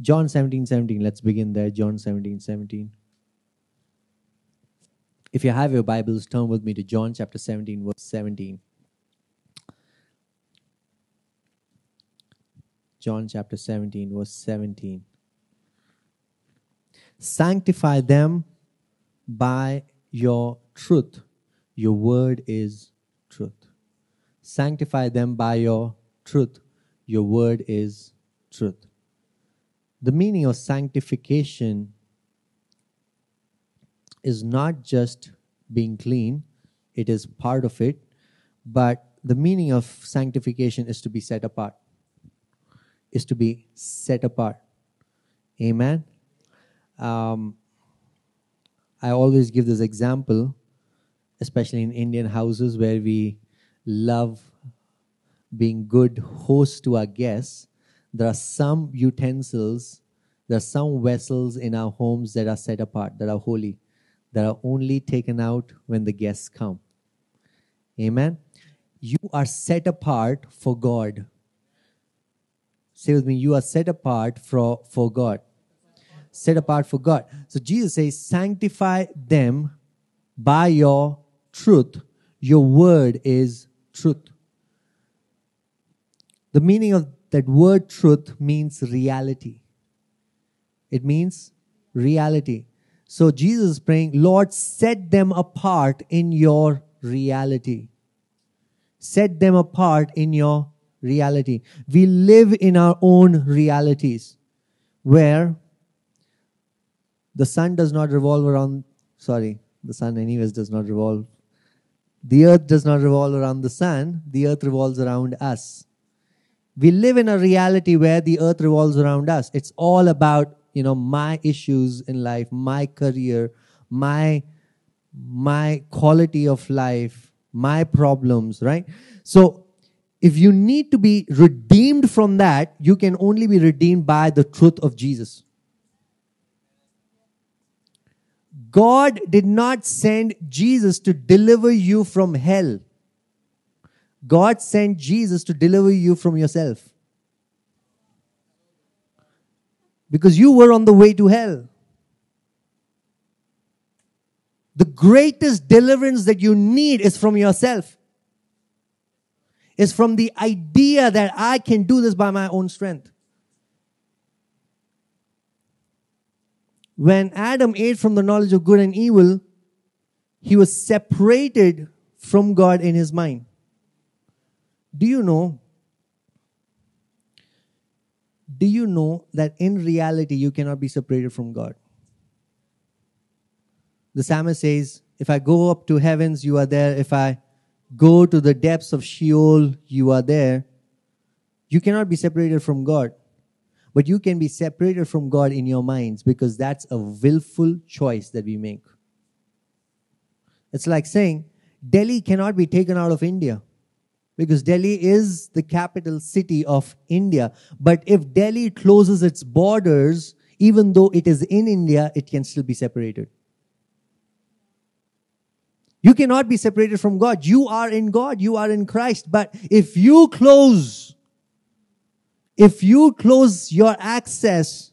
John 17 17. Let's begin there. John 17 17. If you have your Bibles, turn with me to John chapter 17, verse 17. John chapter 17, verse 17. Sanctify them by your truth. Your word is truth. Sanctify them by your truth. Your word is truth. The meaning of sanctification is not just being clean, it is part of it, but the meaning of sanctification is to be set apart. Is to be set apart. Amen. Um, I always give this example, especially in Indian houses where we love being good hosts to our guests. There are some utensils, there are some vessels in our homes that are set apart, that are holy, that are only taken out when the guests come. Amen. You are set apart for God. Say with me, you are set apart for, for God set apart for God. So Jesus says, Sanctify them by your truth. Your word is truth. The meaning of that word truth means reality. It means reality. So Jesus is praying, Lord, set them apart in your reality. Set them apart in your reality. We live in our own realities where the sun does not revolve around, sorry, the sun, anyways, does not revolve. The earth does not revolve around the sun, the earth revolves around us. We live in a reality where the earth revolves around us. It's all about, you know, my issues in life, my career, my my quality of life, my problems, right? So if you need to be redeemed from that, you can only be redeemed by the truth of Jesus. God did not send Jesus to deliver you from hell. God sent Jesus to deliver you from yourself. Because you were on the way to hell. The greatest deliverance that you need is from yourself. Is from the idea that I can do this by my own strength. when Adam ate from the knowledge of good and evil, he was separated from God in his mind. Do you know? Do you know that in reality you cannot be separated from God? The psalmist says, If I go up to heavens, you are there. If I go to the depths of Sheol, you are there. You cannot be separated from God. But you can be separated from God in your minds because that's a willful choice that we make. It's like saying Delhi cannot be taken out of India because Delhi is the capital city of India. But if Delhi closes its borders, even though it is in India, it can still be separated. You cannot be separated from God. You are in God. You are in Christ. But if you close if you close your access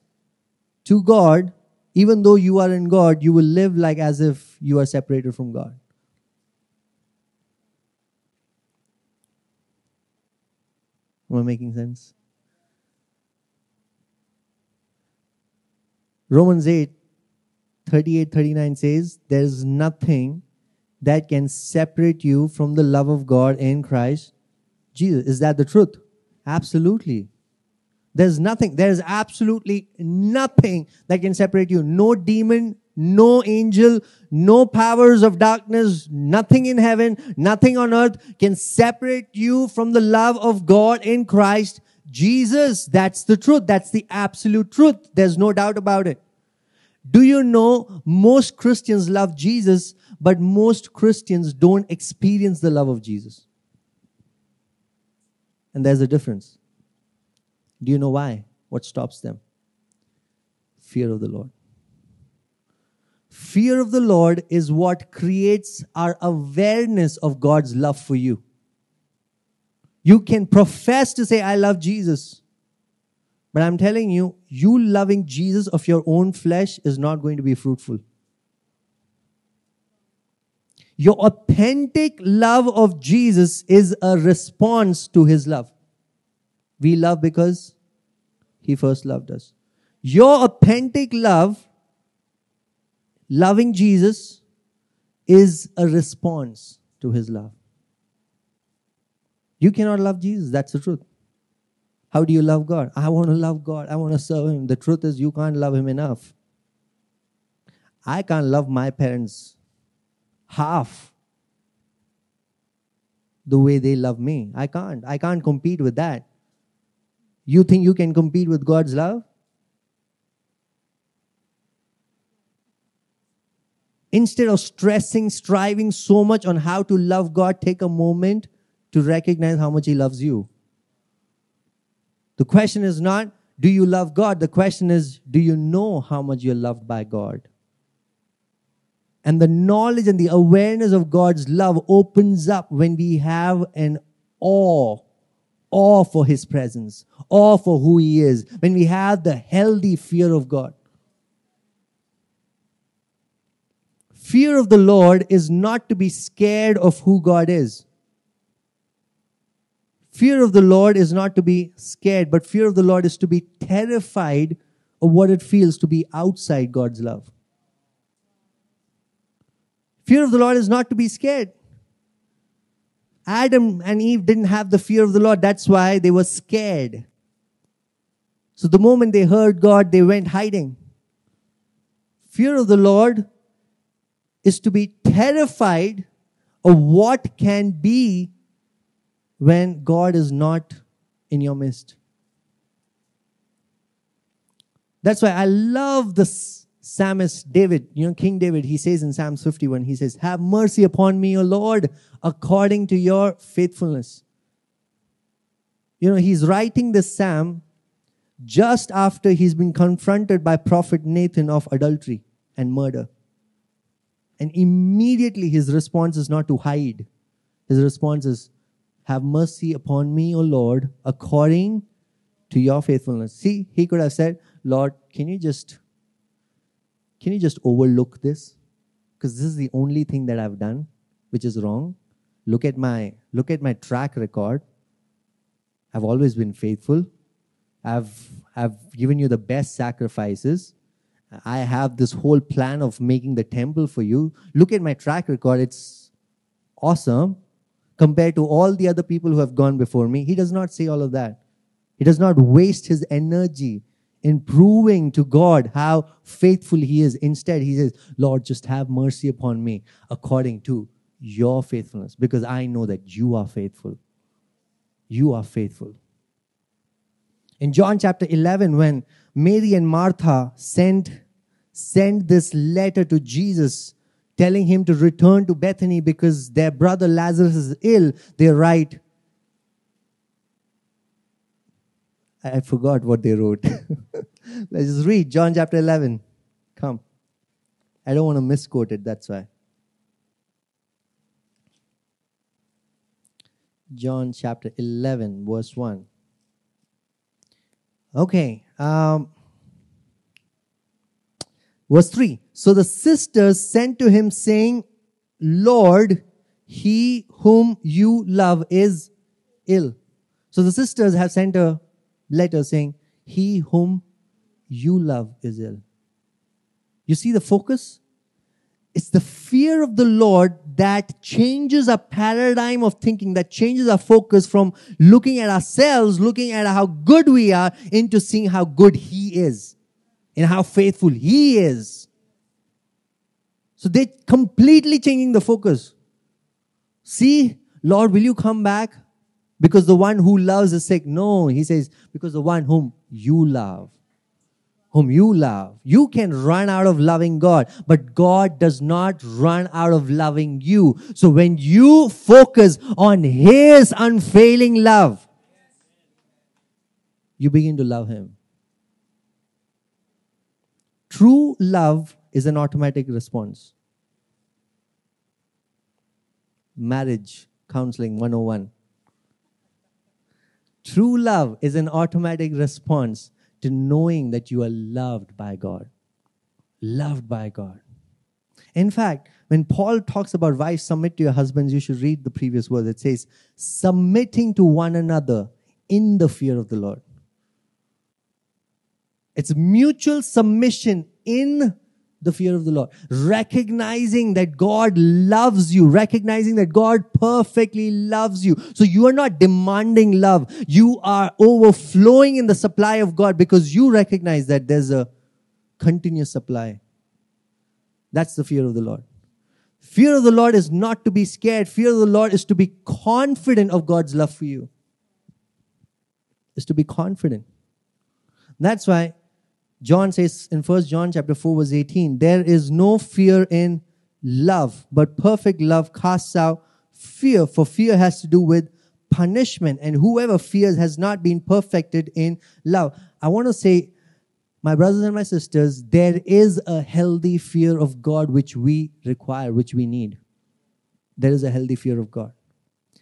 to God, even though you are in God, you will live like as if you are separated from God. Am I making sense? Romans 8, 38, 39 says, There's nothing that can separate you from the love of God in Christ Jesus. Is that the truth? Absolutely. There's nothing, there's absolutely nothing that can separate you. No demon, no angel, no powers of darkness, nothing in heaven, nothing on earth can separate you from the love of God in Christ Jesus. That's the truth. That's the absolute truth. There's no doubt about it. Do you know most Christians love Jesus, but most Christians don't experience the love of Jesus? And there's a difference. Do you know why? What stops them? Fear of the Lord. Fear of the Lord is what creates our awareness of God's love for you. You can profess to say, I love Jesus, But I'm telling you, you loving Jesus of your own flesh is not going to be fruitful. Your authentic love of Jesus is a response to his love. We love because he first loved us. Your authentic love, loving Jesus, is a response to his love. You cannot love Jesus, that's the truth. How do you love God? I want to love God. I want to serve Him. The truth is, you can't love Him enough. I can't love my parents half the way they love me. I can't. I can't compete with that. You think you can compete with God's love? Instead of stressing, striving so much on how to love God, take a moment to recognize how much He loves you. The question is not, do you love God? The question is, do you know how much you're loved by God? And the knowledge and the awareness of God's love opens up when we have an awe, awe for His presence, awe for who He is, when we have the healthy fear of God. Fear of the Lord is not to be scared of who God is. Fear of the Lord is not to be scared, but fear of the Lord is to be terrified of what it feels to be outside God's love. Fear of the Lord is not to be scared. Adam and Eve didn't have the fear of the Lord. That's why they were scared. So the moment they heard God, they went hiding. Fear of the Lord is to be terrified of what can be when God is not in your midst. That's why I love the psalmist David, you know, King David, he says in Psalms 51, he says, Have mercy upon me, O Lord, according to your faithfulness. You know, he's writing this psalm just after he's been confronted by Prophet Nathan of adultery and murder. And immediately his response is not to hide. His response is, have mercy upon me, O Lord, according to your faithfulness. See, he could have said, Lord, can you just can you just overlook this? Because this is the only thing that I've done which is wrong. Look at my look at my track record. I've always been faithful. I've I've given you the best sacrifices. I have this whole plan of making the temple for you. Look at my track record. It's awesome compared to all the other people who have gone before me. He does not say all of that. He does not waste his energy in proving to God how faithful he is. Instead, he says, Lord, just have mercy upon me according to your faithfulness, because I know that you are faithful. You are faithful. In John chapter 11, when Mary and Martha sent, sent this letter to Jesus telling him to return to Bethany because their brother Lazarus is ill, they write, I forgot what they wrote. Let's just read John chapter 11. Come. I don't want to misquote it, that's why. John chapter 11, verse 1. Okay. Um, Verse 3 So the sisters sent to him, saying, Lord, he whom you love is ill. So the sisters have sent a letter saying, He whom you love is ill. You see the focus? It's the fear of the Lord that changes our paradigm of thinking, that changes our focus from looking at ourselves, looking at how good we are, into seeing how good He is in how faithful He is. So they're completely changing the focus. See, Lord, will you come back? Because the one who loves is sick. No, he says, because the one whom you love, whom you love. You can run out of loving God, but God does not run out of loving you. So when you focus on His unfailing love, you begin to love Him. True love is an automatic response. Marriage Counseling 101. True love is an automatic response to knowing that you are loved by God. Loved by God. In fact, when Paul talks about wives submit to your husbands, you should read the previous word. It says, submitting to one another in the fear of the Lord. It's mutual submission in the fear of the Lord. Recognizing that God loves you, recognizing that God perfectly loves you. So you are not demanding love. You are overflowing in the supply of God because you recognize that there's a continuous supply. That's the fear of the Lord. Fear of the Lord is not to be scared. Fear of the Lord is to be confident of God's love for you. Is to be confident. That's why John says in 1 John chapter 4 verse 18, there is no fear in love, but perfect love casts out fear, for fear has to do with punishment, and whoever fears has not been perfected in love. I want to say, my brothers and my sisters, there is a healthy fear of God which we require, which we need. There is a healthy fear of God.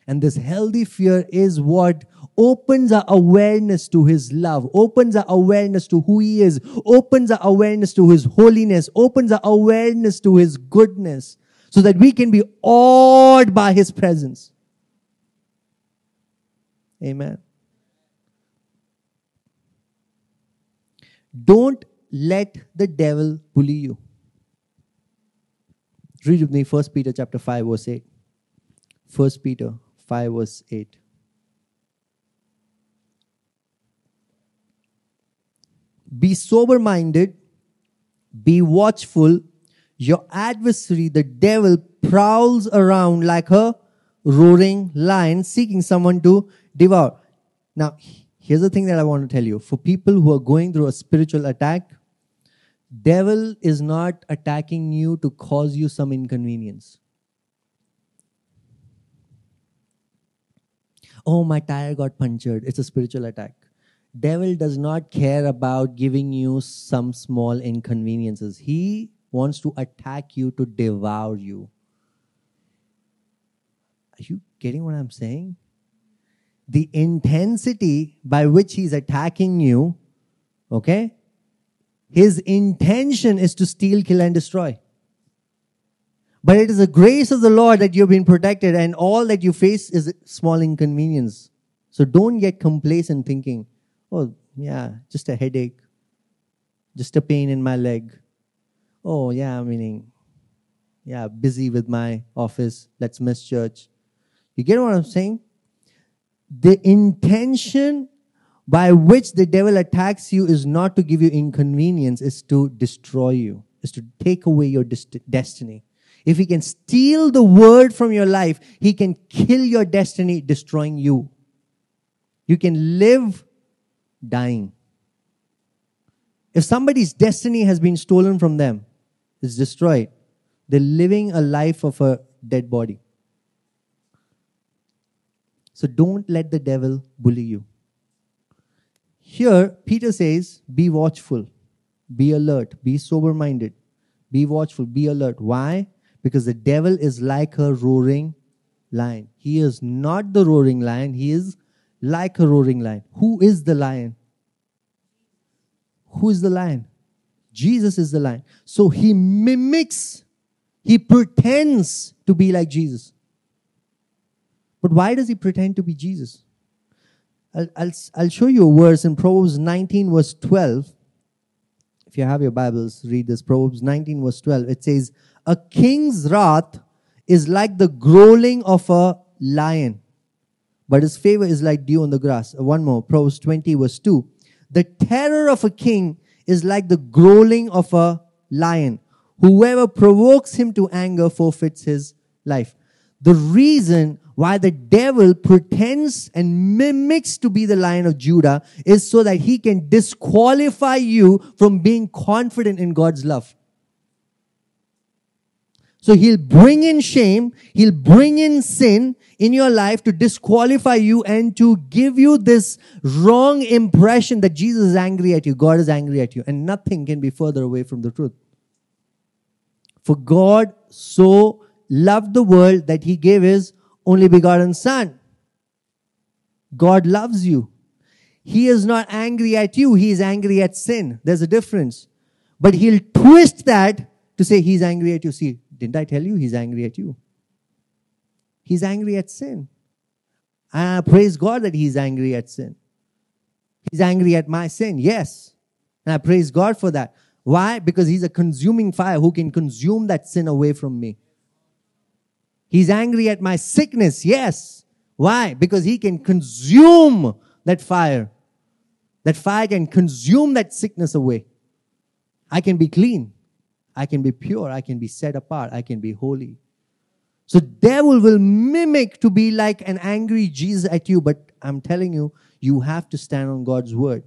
And this healthy fear is what opens our awareness to His love, opens our awareness to who He is, opens our awareness to His holiness, opens our awareness to His goodness, so that we can be awed by His presence. Amen. Don't let the devil bully you. Read with me 1 Peter chapter 5 verse 8. 1 Peter 5 verse 8. Be sober minded, be watchful. Your adversary, the devil, prowls around like a roaring lion seeking someone to devour. Now, here's the thing that I want to tell you. For people who are going through a spiritual attack, devil is not attacking you to cause you some inconvenience. Oh, my tire got punctured. It's a spiritual attack. Devil does not care about giving you some small inconveniences. He wants to attack you to devour you. Are you getting what i'm saying? The intensity by which he's attacking you okay? His intention is to steal kill and destroy but it is the grace of the lord that you've been protected and all that you face is small inconvenience so don't get complacent thinking Oh, yeah, just a headache, just a pain in my leg. Oh, yeah, meaning, yeah, busy with my office. Let's miss church. You get what I'm saying? The intention by which the devil attacks you is not to give you inconvenience, is to destroy you, is to take away your dest- destiny. If he can steal the word from your life, he can kill your destiny, destroying you. You can live dying. If somebody's destiny has been stolen from them, is destroyed, they're living a life of a dead body. So don't let the devil bully you. Here, Peter says, be watchful, be alert, be sober minded, be watchful, be alert. Why? Because the devil is like a roaring lion. He is not the roaring lion, he is like a roaring lion. Who is the lion? Who is the lion? Jesus is the lion. So he mimics, he pretends to be like Jesus. But why does he pretend to be Jesus? I'll, I'll, I'll show you a verse in Proverbs 19, verse 12. If you have your Bibles, read this. Proverbs 19, verse 12. It says, A king's wrath is like the growling of a lion but his favor is like dew on the grass. Uh, one more, Proverbs 20, verse 2. The terror of a king is like the growling of a lion. Whoever provokes him to anger forfeits his life. The reason why the devil pretends and mimics to be the lion of Judah is so that he can disqualify you from being confident in God's love. So he'll bring in shame, he'll bring in sin in your life to disqualify you and to give you this wrong impression that Jesus is angry at you, God is angry at you, and nothing can be further away from the truth. For God so loved the world that he gave his only begotten son. God loves you. he is not angry at you, he is angry at sin. There's a difference. But he'll twist that to say he's angry at you. See, didn't I tell you he's angry at you? He's angry at sin. I praise God that he's angry at sin. He's angry at my sin, yes. And I praise God for that. Why? Because he's a consuming fire who can consume that sin away from me. He's angry at my sickness, yes. Why? Because he can consume that fire. That fire can consume that sickness away. I can be clean. I can be pure. I can be set apart. I can be holy. So devil will mimic to be like an angry Jesus at you, but I'm telling you, you have to stand on God's word.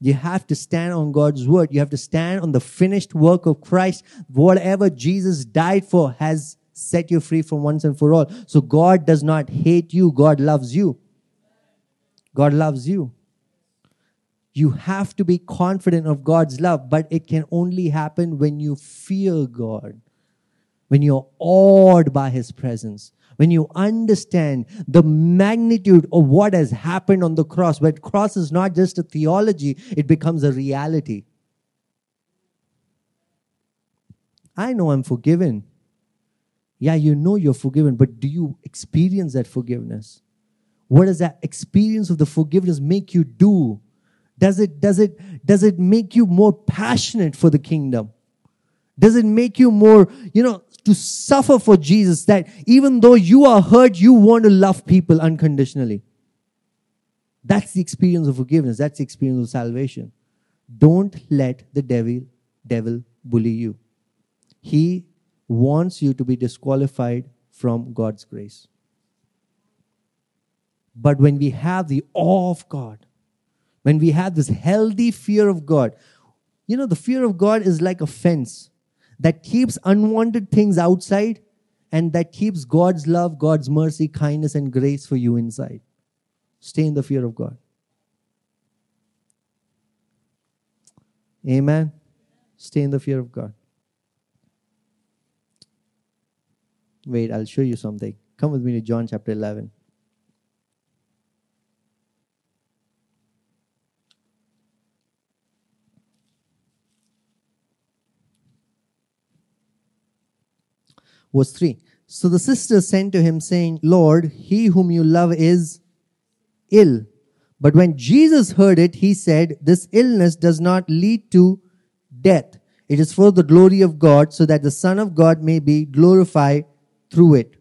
You have to stand on God's word. You have to stand on the finished work of Christ. Whatever Jesus died for has set you free from once and for all. So God does not hate you. God loves you. God loves you. You have to be confident of God's love, but it can only happen when you fear God, when you're awed by His presence, when you understand the magnitude of what has happened on the cross. But cross is not just a theology, it becomes a reality. I know I'm forgiven. Yeah, you know you're forgiven, but do you experience that forgiveness? What does that experience of the forgiveness make you do? Does it, does it, does it make you more passionate for the kingdom? Does it make you more, you know, to suffer for Jesus that even though you are hurt, you want to love people unconditionally? That's the experience of forgiveness. That's the experience of salvation. Don't let the devil, devil bully you. He wants you to be disqualified from God's grace. But when we have the awe of God, when we have this healthy fear of God, you know, the fear of God is like a fence that keeps unwanted things outside and that keeps God's love, God's mercy, kindness, and grace for you inside. Stay in the fear of God. Amen. Stay in the fear of God. Wait, I'll show you something. Come with me to John chapter 11. Verse 3. So the sisters sent to him, saying, Lord, he whom you love is ill. But when Jesus heard it, he said, This illness does not lead to death. It is for the glory of God, so that the Son of God may be glorified through it.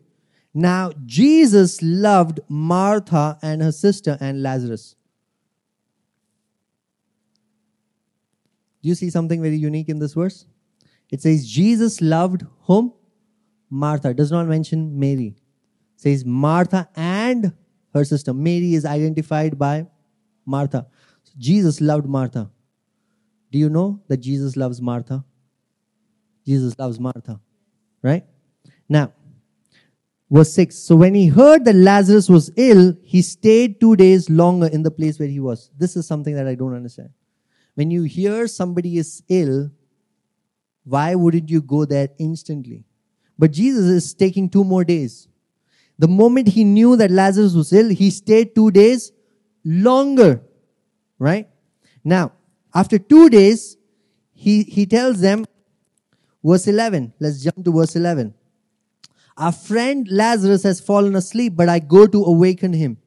Now, Jesus loved Martha and her sister and Lazarus. Do you see something very unique in this verse? It says, Jesus loved whom? Martha. Does not mention Mary. Says Martha and her sister. Mary is identified by Martha. So Jesus loved Martha. Do you know that Jesus loves Martha? Jesus loves Martha. Right? Now, verse 6. So when he heard that Lazarus was ill, he stayed two days longer in the place where he was. This is something that I don't understand. When you hear somebody is ill, why wouldn't you go there instantly? But Jesus is taking two more days. The moment he knew that Lazarus was ill, he stayed two days longer. Right? Now, after two days, he, he tells them, verse 11. Let's jump to verse 11. Our friend Lazarus has fallen asleep, but I go to awaken him.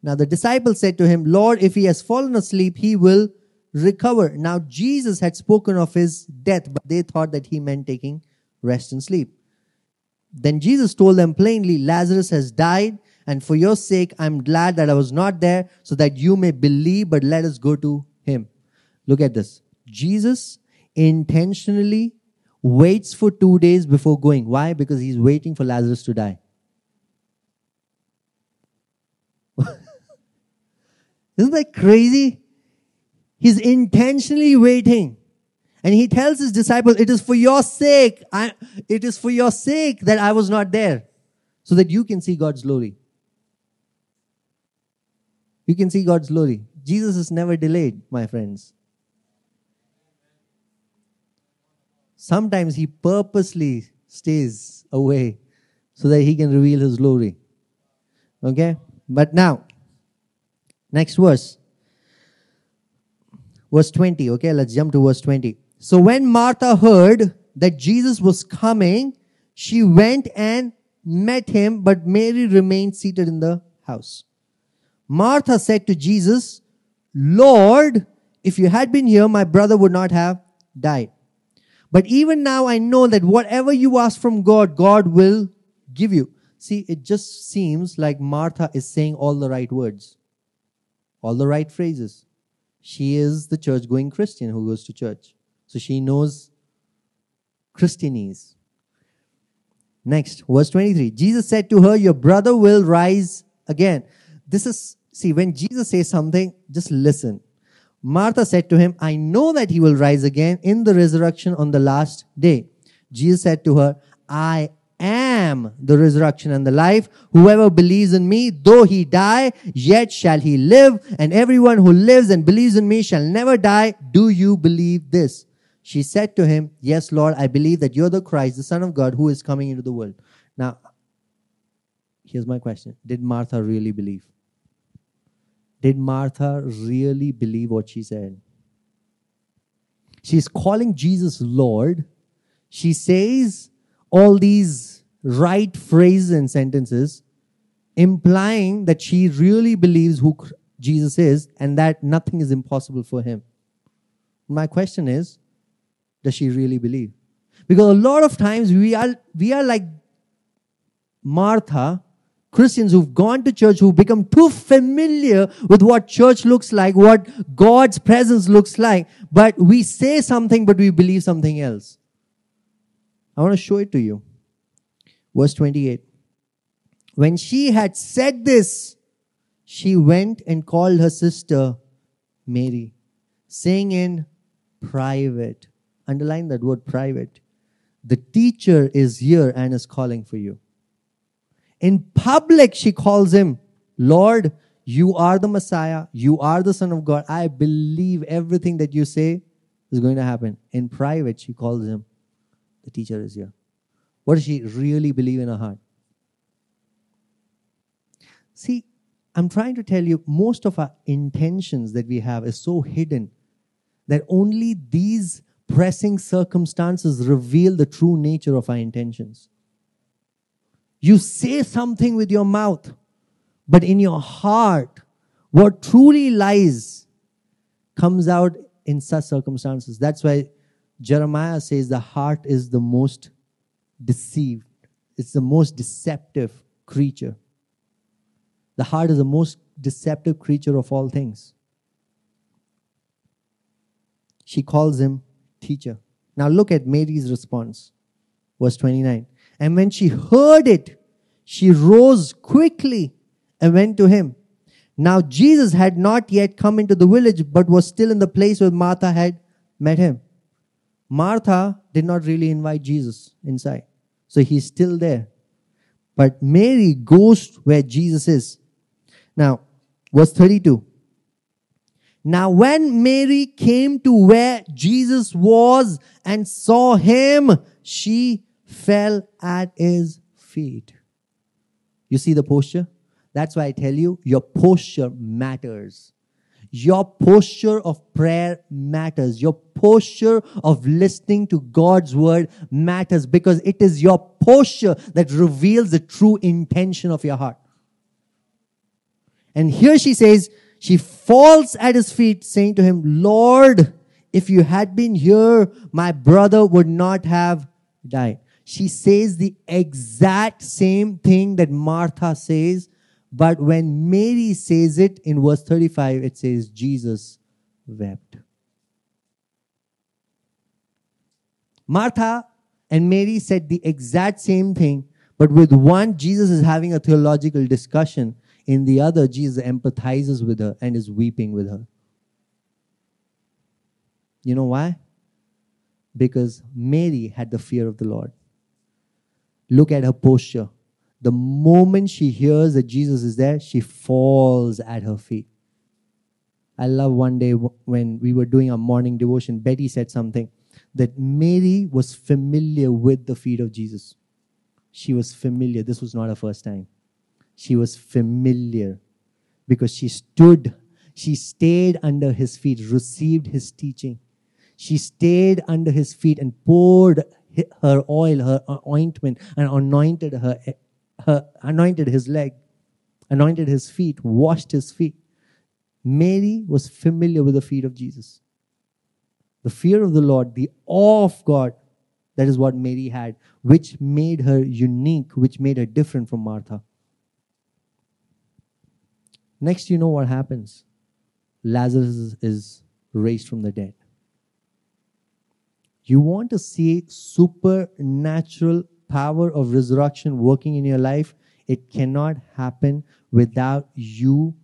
Now the disciples said to him, Lord, if he has fallen asleep, he will recover. Now Jesus had spoken of his death, but they thought that he meant taking rest and sleep. Then Jesus told them plainly, Lazarus has died, and for your sake I'm glad that I was not there, so that you may believe, but let us go to him. Look at this. Jesus intentionally waits for two days before going. Why? Because he's waiting for Lazarus to die. Isn't that crazy? He's intentionally waiting. And he tells his disciples, it is for your sake. I, it is for your sake that I was not there. So that you can see God's glory. You can see God's glory. Jesus is never delayed, my friends. Sometimes he purposely stays away so that he can reveal his glory. Okay? But now, Next verse. Verse 20. Okay, let's jump to verse 20. So when Martha heard that Jesus was coming, she went and met him, but Mary remained seated in the house. Martha said to Jesus, Lord, if you had been here, my brother would not have died. But even now I know that whatever you ask from God, God will give you. See, it just seems like Martha is saying all the right words, all the right phrases. She is the church going Christian who goes to church. So she knows Christianese. Next, verse 23. Jesus said to her, Your brother will rise again. This is, see, when Jesus says something, just listen. Martha said to him, I know that he will rise again in the resurrection on the last day. Jesus said to her, I am the resurrection and the life. Whoever believes in me, though he die, yet shall he live. And everyone who lives and believes in me shall never die. Do you believe this? She said to him, Yes, Lord, I believe that you're the Christ, the Son of God, who is coming into the world. Now, here's my question Did Martha really believe? Did Martha really believe what she said? She's calling Jesus Lord. She says all these right phrases and sentences, implying that she really believes who Jesus is and that nothing is impossible for him. My question is, does she really believe? Because a lot of times we are, we are like Martha, Christians who've gone to church, who've become too familiar with what church looks like, what God's presence looks like, but we say something, but we believe something else. I want to show it to you. Verse 28. When she had said this, she went and called her sister Mary, saying in private, underline that word private, the teacher is here and is calling for you. In public, she calls him, Lord, you are the Messiah. You are the Son of God. I believe everything that you say is going to happen. In private, she calls him, the teacher is here. What does she really believe in her heart? See, I'm trying to tell you, most of our intentions that we have is so hidden that only these pressing circumstances reveal the true nature of our intentions. You say something with your mouth, but in your heart, what truly lies comes out in such circumstances. That's why Jeremiah says the heart is the most deceived, it's the most deceptive creature. The heart is the most deceptive creature of all things. She calls him teacher. Now look at Mary's response. Verse 29. And when she heard it, she rose quickly and went to him. Now Jesus had not yet come into the village, but was still in the place where Martha had met him. Martha did not really invite Jesus inside. So he's still there. But Mary goes where Jesus is. Now, verse 32. Now, when Mary came to where Jesus was and saw him, she fell at his feet. You see the posture? That's why I tell you, your posture matters. Your posture of prayer matters. Your posture of listening to God's word matters because it is your posture that reveals the true intention of your heart. And here she says, she falls at his feet saying to him, Lord, if you had been here, my brother would not have died she says the exact same thing that Martha says, but when Mary says it in verse 35, it says, Jesus wept. Martha and Mary said the exact same thing, but with one, Jesus is having a theological discussion. In the other, Jesus empathizes with her and is weeping with her. You know why? Because Mary had the fear of the Lord. Look at her posture. The moment she hears that Jesus is there, she falls at her feet. I love one day when we were doing our morning devotion, Betty said something that Mary was familiar with the feet of Jesus. She was familiar. This was not her first time. She was familiar because she stood She stayed under his feet, received his teaching. She stayed under his feet and poured her oil, her ointment, and anointed her, eh, her anointed his leg, anointed his feet, washed his feet. Mary was familiar with the feet of Jesus. The fear of the Lord, the awe of God, that is what Mary had, which made her unique, which made her different from Martha. Next, you know what happens Lazarus is raised from the dead. You want to see supernatural power of resurrection working in your life? It cannot happen without you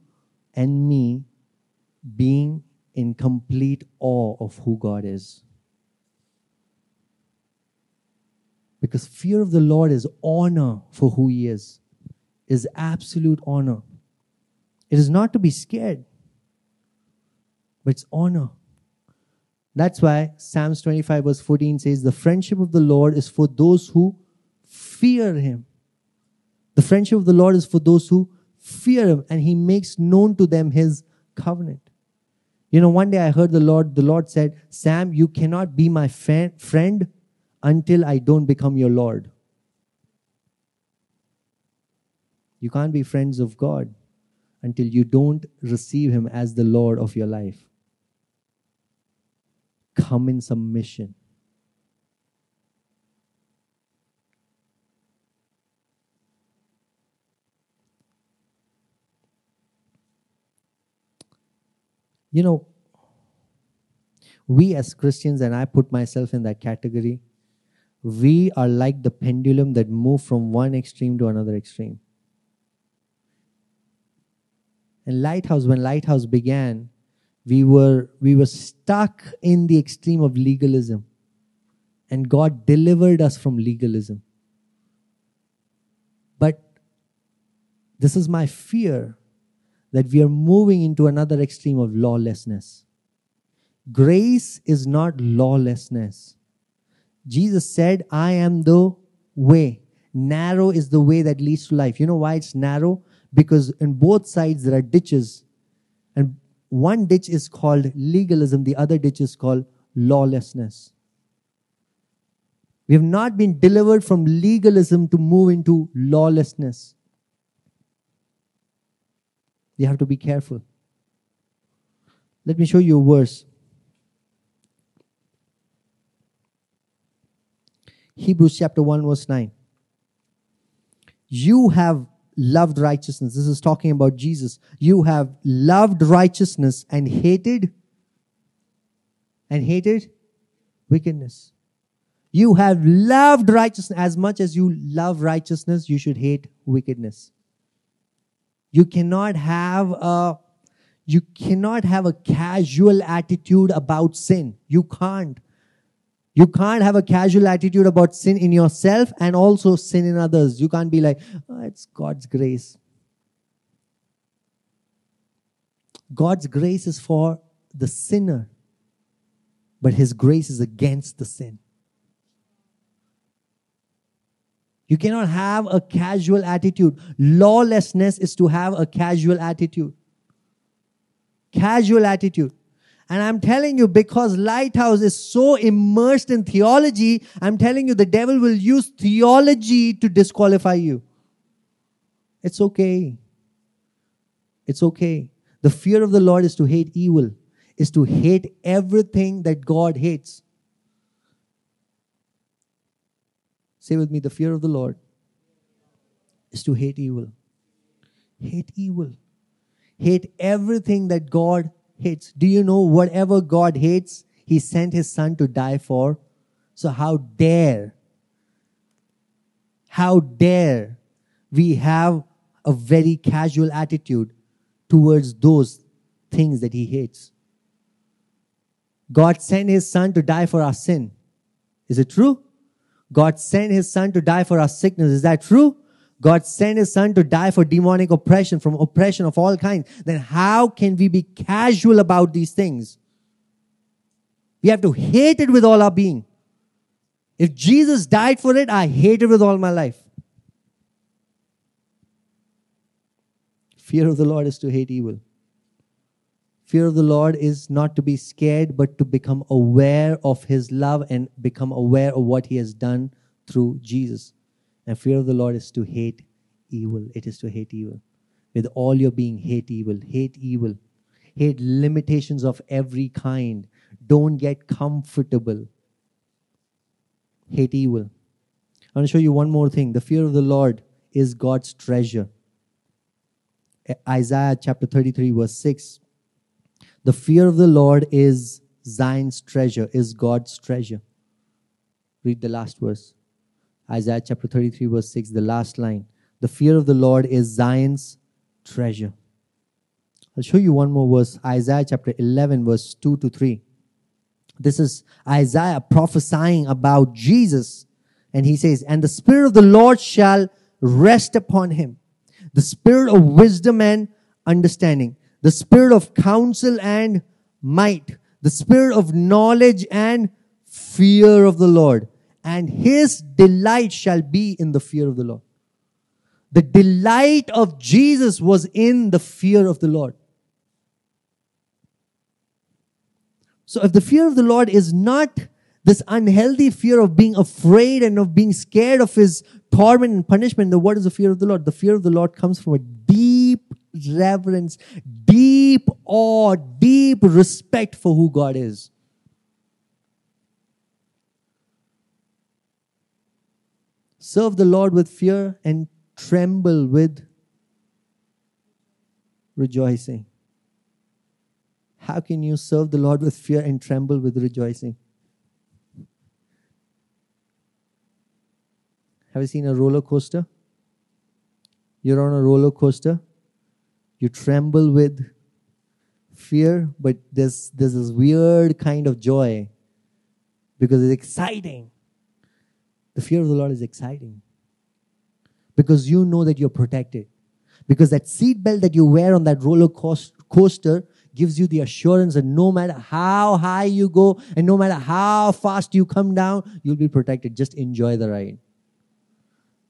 and me being in complete awe of who God is. Because fear of the Lord is honor for who He is, is absolute honor. It is not to be scared, but it's honor. That's why Psalms 25, verse 14 says, The friendship of the Lord is for those who fear Him. The friendship of the Lord is for those who fear Him, and He makes known to them His covenant. You know, one day I heard the Lord, the Lord said, Sam, you cannot be my friend until I don't become your Lord. You can't be friends of God until you don't receive Him as the Lord of your life. Come in submission. You know, we as Christians, and I put myself in that category, we are like the pendulum that move from one extreme to another extreme. And Lighthouse, when Lighthouse began, we were we were stuck in the extreme of legalism. And God delivered us from legalism. But this is my fear that we are moving into another extreme of lawlessness. Grace is not lawlessness. Jesus said, I am the way. Narrow is the way that leads to life. You know why it's narrow? Because in both sides there are ditches. And one ditch is called legalism, the other ditch is called lawlessness. We have not been delivered from legalism to move into lawlessness. You have to be careful. Let me show you a verse. Hebrews chapter 1, verse 9. You have loved righteousness. This is talking about Jesus. You have loved righteousness and hated and hated wickedness. You have loved righteousness as much as you love righteousness, you should hate wickedness. You cannot have a you cannot have a casual attitude about sin. You can't. You can't have a casual attitude about sin in yourself and also sin in others. You can't be like, oh, it's God's grace. God's grace is for the sinner, but His grace is against the sin. You cannot have a casual attitude. Lawlessness is to have a casual attitude. Casual attitude. And I'm telling you, because Lighthouse is so immersed in theology, I'm telling you, the devil will use theology to disqualify you. It's okay. It's okay. The fear of the Lord is to hate evil, is to hate everything that God hates. Say with me, the fear of the Lord is to hate evil. Hate evil. Hate everything that God hates. Do you know whatever God hates, He sent His Son to die for? So how dare, how dare we have a very casual attitude towards those things that He hates? God sent His Son to die for our sin. Is it true? God sent his son to die for our sickness. Is that true? God sent his son to die for demonic oppression, from oppression of all kinds. Then how can we be casual about these things? We have to hate it with all our being. If Jesus died for it, I hate it with all my life. Fear of the Lord is to hate evil. Fear of the Lord is not to be scared, but to become aware of His love and become aware of what He has done through Jesus. And fear of the Lord is to hate evil. It is to hate evil. With all your being, hate evil. Hate evil. Hate limitations of every kind. Don't get comfortable. Hate evil. I want to show you one more thing. The fear of the Lord is God's treasure. Isaiah chapter 33, verse 6. The fear of the Lord is Zion's treasure, is God's treasure. Read the last verse. Isaiah chapter 33, verse 6, the last line. The fear of the Lord is Zion's treasure. I'll show you one more verse Isaiah chapter 11, verse 2 to 3. This is Isaiah prophesying about Jesus. And he says, And the Spirit of the Lord shall rest upon him the Spirit of wisdom and understanding, the Spirit of counsel and might, the Spirit of knowledge and fear of the Lord. And his delight shall be in the fear of the Lord. The delight of Jesus was in the fear of the Lord. So if the fear of the Lord is not this unhealthy fear of being afraid and of being scared of his torment and punishment, then what is the fear of the Lord? The fear of the Lord comes from a deep reverence, deep awe, deep respect for who God is. Serve the Lord with fear and tremble with rejoicing. How can you serve the Lord with fear and tremble with rejoicing? Have you seen a roller coaster? You're on a roller coaster. You tremble with fear, but there's, there's this weird kind of joy because it's exciting. The fear of the Lord is exciting because you know that you're protected. Because that seatbelt that you wear on that roller coaster gives you the assurance that no matter how high you go and no matter how fast you come down, you'll be protected. Just enjoy the ride.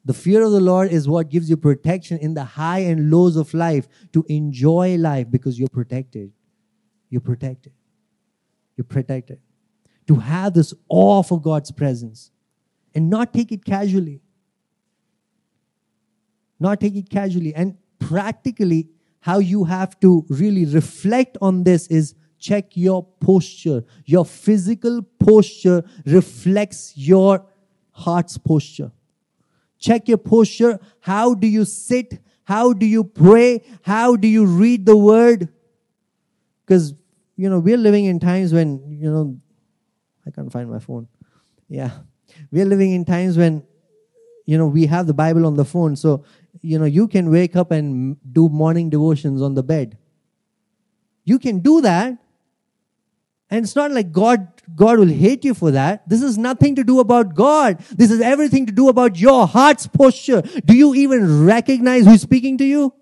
The fear of the Lord is what gives you protection in the high and lows of life to enjoy life because you're protected. You're protected. You're protected. To have this awe for God's presence and not take it casually. Not take it casually. And practically, how you have to really reflect on this is check your posture. Your physical posture reflects your heart's posture. Check your posture. How do you sit? How do you pray? How do you read the word? Because, you know, we're living in times when, you know, I can't find my phone. Yeah. We're living in times when, you know, we have the Bible on the phone. So, you know, you can wake up and do morning devotions on the bed. You can do that. And it's not like God, God will hate you for that. This is nothing to do about God. This is everything to do about your heart's posture. Do you even recognize who's speaking to you?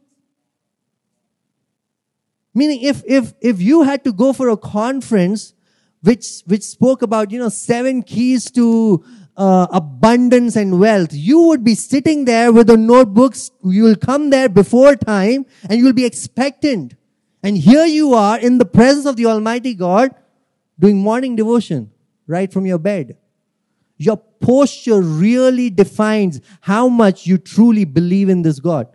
Meaning, if, if, if you had to go for a conference which, which spoke about, you know, seven keys to uh, abundance and wealth, you would be sitting there with the notebooks. You will come there before time and you will be expectant. And here you are in the presence of the Almighty God doing morning devotion right from your bed. Your posture really defines how much you truly believe in this God.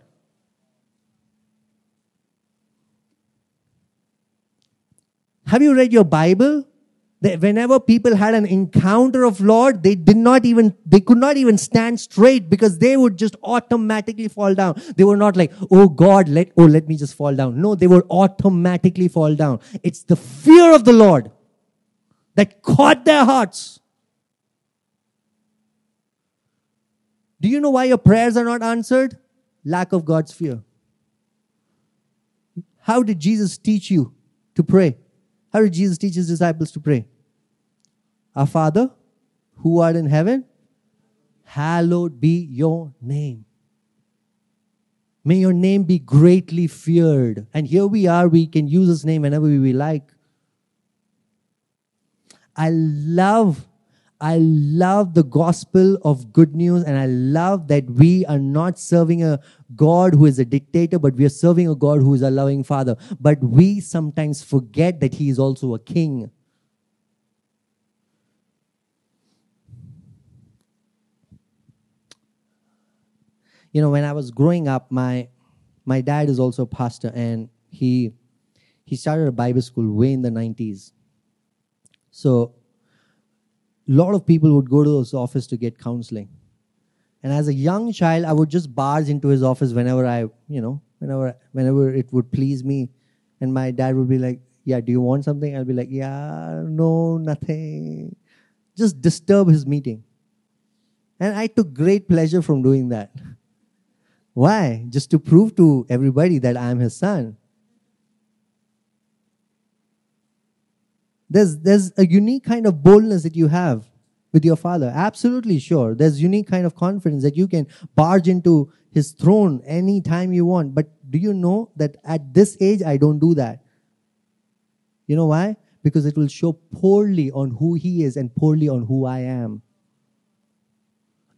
Have you read your Bible? Whenever people had an encounter of Lord, they did not even, they could not even stand straight because they would just automatically fall down. They were not like, oh God, let, oh, let me just fall down. No, they would automatically fall down. It's the fear of the Lord that caught their hearts. Do you know why your prayers are not answered? Lack of God's fear. How did Jesus teach you to pray? How did Jesus teach his disciples to pray? Our Father, who art in heaven, hallowed be your name. May your name be greatly feared. And here we are, we can use his name whenever we like. I love, I love the gospel of good news and I love that we are not serving a God who is a dictator, but we are serving a God who is a loving father. But we sometimes forget that he is also a king. You know, when I was growing up, my my dad is also a pastor and he he started a Bible school way in the 90s. So a lot of people would go to his office to get counseling. And as a young child, I would just barge into his office whenever I, you know, whenever whenever it would please me. And my dad would be like, Yeah, do you want something? I'll be like, Yeah, no, nothing. Just disturb his meeting. And I took great pleasure from doing that. Why? Just to prove to everybody that I'm his son. There's, there's a unique kind of boldness that you have with your father. Absolutely sure. There's unique kind of confidence that you can barge into his throne anytime you want. But do you know that at this age, I don't do that? You know why? Because it will show poorly on who he is and poorly on who I am.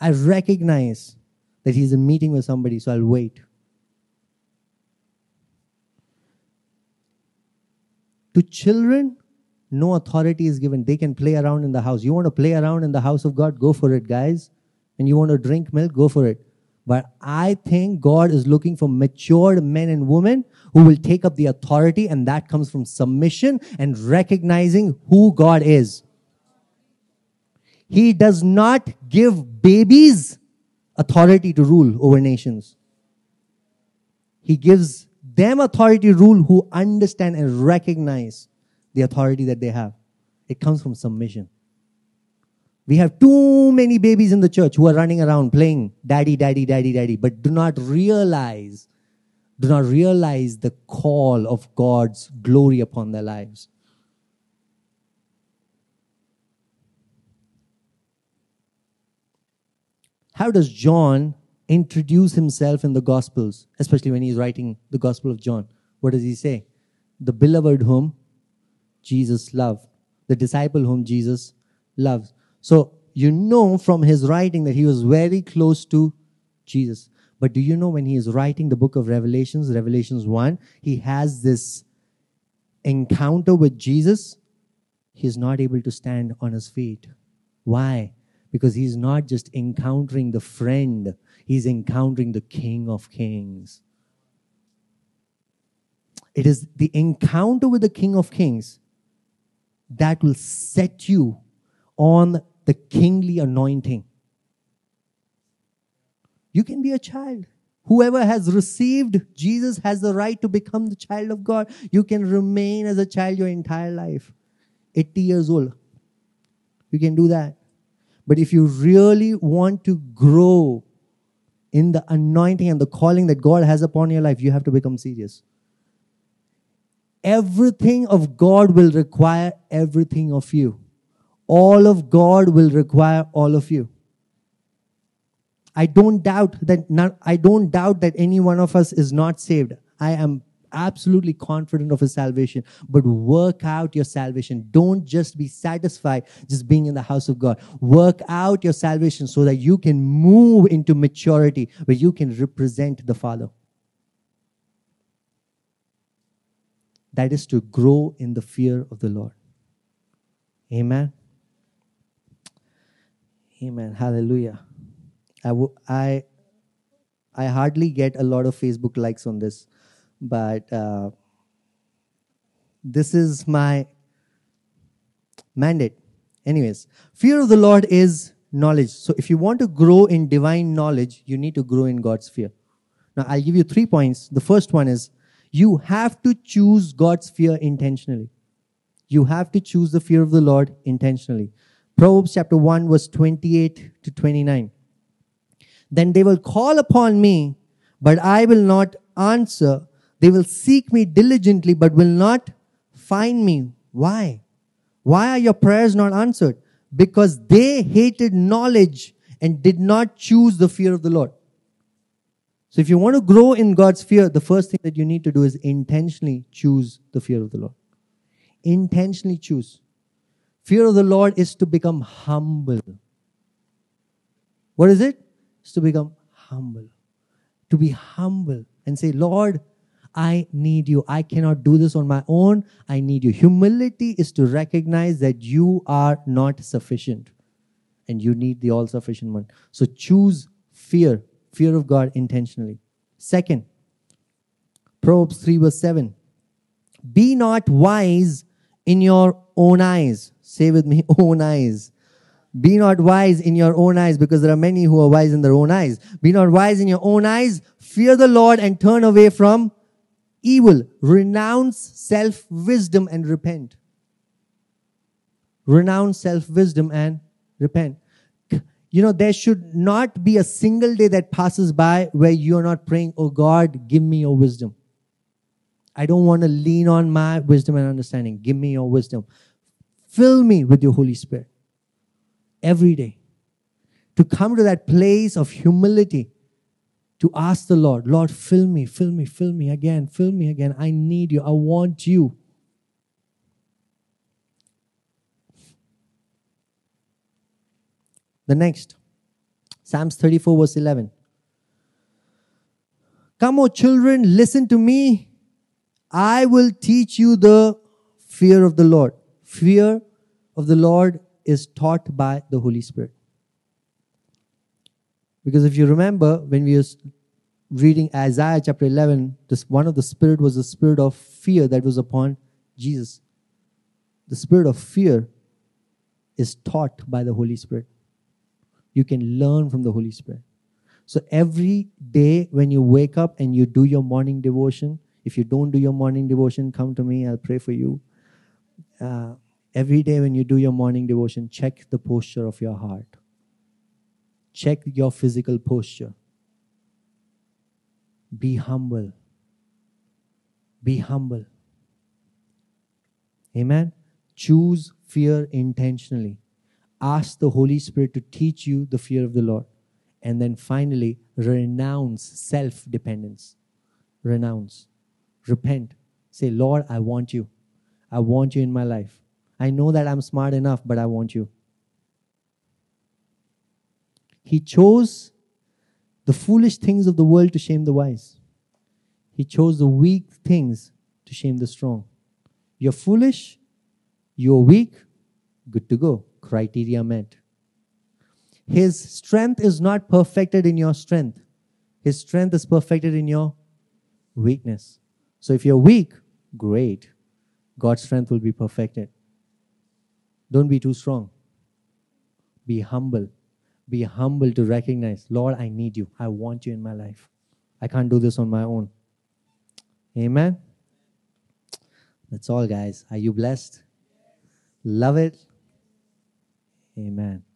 I recognize that he's in meeting with somebody, so I'll wait. To children, no authority is given. They can play around in the house. You want to play around in the house of God? Go for it, guys. And you want to drink milk? Go for it. But I think God is looking for matured men and women who will take up the authority, and that comes from submission and recognizing who God is. He does not give babies authority to rule over nations. He gives them authority to rule who understand and recognize the authority that they have. It comes from submission. We have too many babies in the church who are running around playing daddy, daddy, daddy, daddy, but do not realize, do not realize the call of God's glory upon their lives. How does John introduce himself in the Gospels, especially when he's writing the Gospel of John? What does he say? The beloved whom Jesus loved, the disciple whom Jesus loves. So you know from his writing that he was very close to Jesus. But do you know when he is writing the book of Revelations, Revelations 1, he has this encounter with Jesus. He's not able to stand on his feet. Why? Because he's not just encountering the friend, he's encountering the King of Kings. It is the encounter with the King of Kings that will set you on the kingly anointing. You can be a child. Whoever has received Jesus has the right to become the child of God. You can remain as a child your entire life. 80 years old. You can do that. But if you really want to grow in the anointing and the calling that God has upon your life, you have to become serious everything of God will require everything of you. All of God will require all of you. I don't doubt that not, I don't doubt that any one of us is not saved. I am absolutely confident of his salvation, but work out your salvation. Don't just be satisfied just being in the house of God. Work out your salvation so that you can move into maturity where you can represent the Father. That is to grow in the fear of the Lord. Amen. Amen. Hallelujah. I, w- I, I hardly get a lot of Facebook likes on this, but uh, this is my mandate. Anyways, fear of the Lord is knowledge. So if you want to grow in divine knowledge, you need to grow in God's fear. Now, I'll give you three points. The first one is you have to choose God's fear intentionally. You have to choose the fear of the Lord intentionally. Proverbs chapter 1, verse 28 to 29. Then they will call upon me, but I will not answer. They will seek me diligently, but will not find me. Why? Why are your prayers not answered? Because they hated knowledge and did not choose the fear of the Lord. So if you want to grow in God's fear, the first thing that you need to do is intentionally choose the fear of the Lord. Intentionally choose. Fear of the Lord is to become humble. What is it? It's to become humble. To be humble and say, Lord, I need you. I cannot do this on my own. I need you. Humility is to recognize that you are not sufficient and you need the all sufficient one. So choose fear, fear of God intentionally. Second, Proverbs 3 verse 7. Be not wise in your own eyes. Say with me, own eyes. Be not wise in your own eyes because there are many who are wise in their own eyes. Be not wise in your own eyes. Fear the Lord and turn away from evil. Renounce self wisdom and repent. Renounce self wisdom and repent. You know, there should not be a single day that passes by where you're not praying, Oh God, give me your wisdom. I don't want to lean on my wisdom and understanding. Give me your wisdom. Fill me with your Holy Spirit every day. To come to that place of humility, to ask the Lord, Lord, fill me, fill me, fill me again, fill me again. I need you. I want you. The next, Psalms 34, verse 11. Come, O children, listen to me. I will teach you the fear of the Lord. Fear of the Lord is taught by the Holy Spirit. Because if you remember, when we were reading Isaiah chapter 11, this, one of the spirit was the spirit of fear that was upon Jesus. The spirit of fear is taught by the Holy Spirit you can learn from the Holy Spirit. So every day when you wake up and you do your morning devotion, if you don't do your morning devotion, come to me, I'll pray for you. Uh, every day when you do your morning devotion, check the posture of your heart. Check your physical posture. Be humble. Be humble. Amen. Choose fear intentionally ask the Holy Spirit to teach you the fear of the Lord. And then finally, renounce self dependence. Renounce. Repent. Say, Lord, I want you. I want you in my life. I know that I'm smart enough, but I want you. He chose the foolish things of the world to shame the wise. He chose the weak things to shame the strong. You're foolish, you're weak, good to go criteria met. His strength is not perfected in your strength. His strength is perfected in your weakness. So if you're weak, great. God's strength will be perfected. Don't be too strong. Be humble. Be humble to recognize, Lord, I need you. I want you in my life. I can't do this on my own. Amen. That's all, guys. Are you blessed? Love it. Amen.